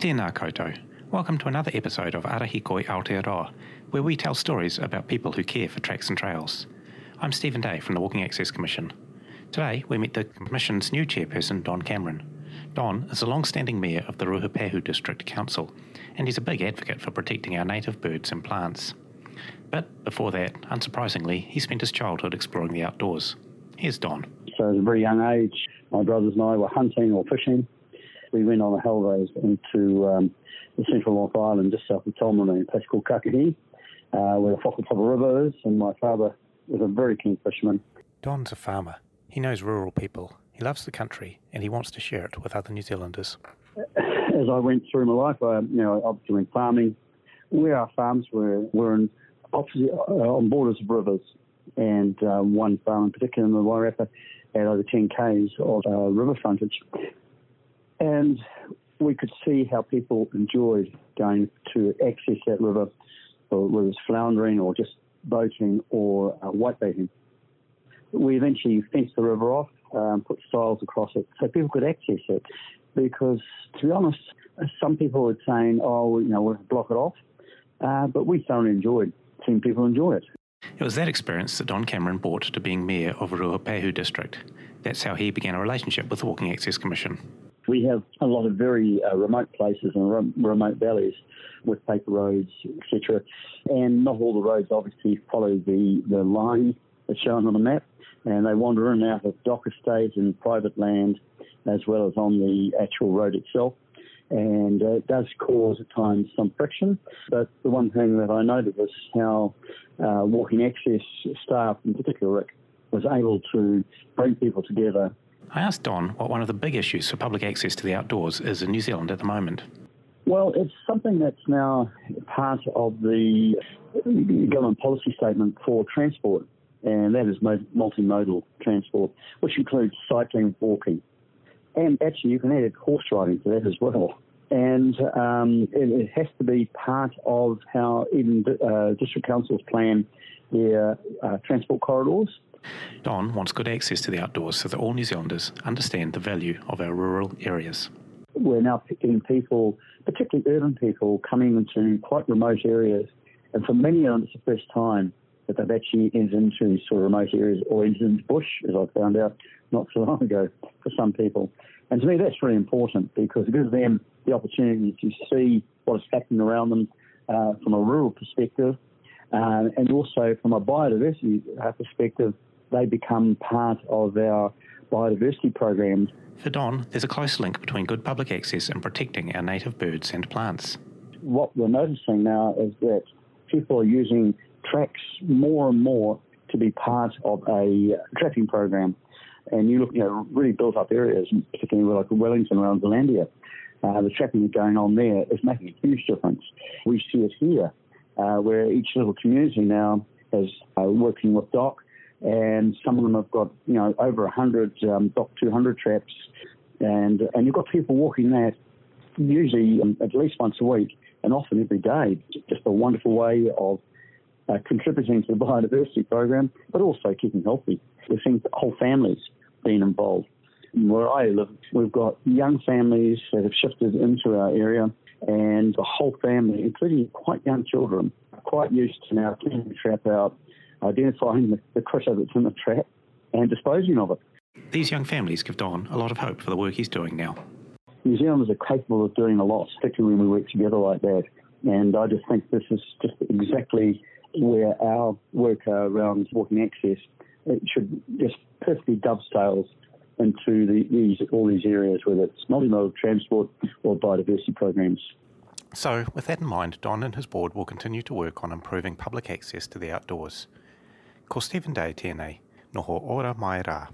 Tēnā koutou. Welcome to another episode of Ara Hīkoi Aotearoa, where we tell stories about people who care for tracks and trails. I'm Stephen Day from the Walking Access Commission. Today, we meet the Commission's new chairperson, Don Cameron. Don is a long standing mayor of the Ruapehu District Council, and he's a big advocate for protecting our native birds and plants. But before that, unsurprisingly, he spent his childhood exploring the outdoors. Here's Don. So at a very young age, my brothers and I were hunting or fishing. We went on a holidays into um, the central North Island, just south of Taumarunui, a place called Kakahi, uh, where the Whakapapa River is, and my father was a very keen fisherman. Don's a farmer. He knows rural people. He loves the country, and he wants to share it with other New Zealanders. As I went through my life, I, you know, obviously went farming. Where our farms were, were in opposite, uh, on borders of rivers, and uh, one farm in particular in the Wairarapa had over 10 k's of uh, river frontage. And we could see how people enjoyed going to access that river, whether it's floundering or just boating or uh, whitebaiting. We eventually fenced the river off, um, put stiles across it so people could access it. Because, to be honest, some people were saying, oh, you know, we'll block it off. Uh, but we thoroughly enjoyed seeing people enjoy it. It was that experience that Don Cameron brought to being mayor of Ruapehu District. That's how he began a relationship with the Walking Access Commission. We have a lot of very uh, remote places and rem- remote valleys with paper roads, etc. And not all the roads obviously follow the, the line that's shown on the map, and they wander in and out of DOC estates and private land, as well as on the actual road itself. And uh, it does cause at times some friction. But the one thing that I noted was how uh, walking access staff, in particular Rick, was able to bring people together I asked Don what one of the big issues for public access to the outdoors is in New Zealand at the moment. Well, it's something that's now part of the government policy statement for transport, and that is multimodal transport, which includes cycling, walking, and actually you can add horse riding to that as well. And um, it, has to be part of how even uh, district councils plan their uh, transport corridors Don wants good access to the outdoors so that all New Zealanders understand the value of our rural areas. We're now getting people, particularly urban people, coming into quite remote areas. And for many of them, it's the first time that they've actually entered into sort of remote areas or entered into bush, as I found out not so long ago for some people. And to me, that's really important because it gives them the opportunity to see what is happening around them uh, from a rural perspective uh, and also from a biodiversity uh, perspective they become part of our biodiversity programs. For Don, there's a close link between good public access and protecting our native birds and plants. What we're noticing now is that people are using tracks more and more to be part of a trapping program. And you look, you know, really built up areas, particularly like Wellington around Zealandia. Uh, the trapping that's going on there is making a huge difference. We see it here, uh, where each little community now is uh, working with DOC and some of them have got you know over 100 um, DOC 200 traps, and and you've got people walking that usually um, at least once a week and often every day. Just a wonderful way of uh, contributing to the biodiversity program, but also keeping healthy. We're seeing whole families being involved. Where I live, we've got young families that have shifted into our area, and the whole family, including quite young children, are quite used to now cleaning the trap out, identifying the, the critter that's in the trap and disposing of it. These young families give Don a lot of hope for the work he's doing now. New Zealanders are capable of doing a lot, particularly when we work together like that. And I just think this is just exactly where our work around walking access it should just perfectly dovetails into the, these all these areas, whether it's multimodal transport or biodiversity programs. So, with that in mind, Don and his board will continue to work on improving public access to the outdoors. Ko Stephen Day tēnei, noho ora mai rā.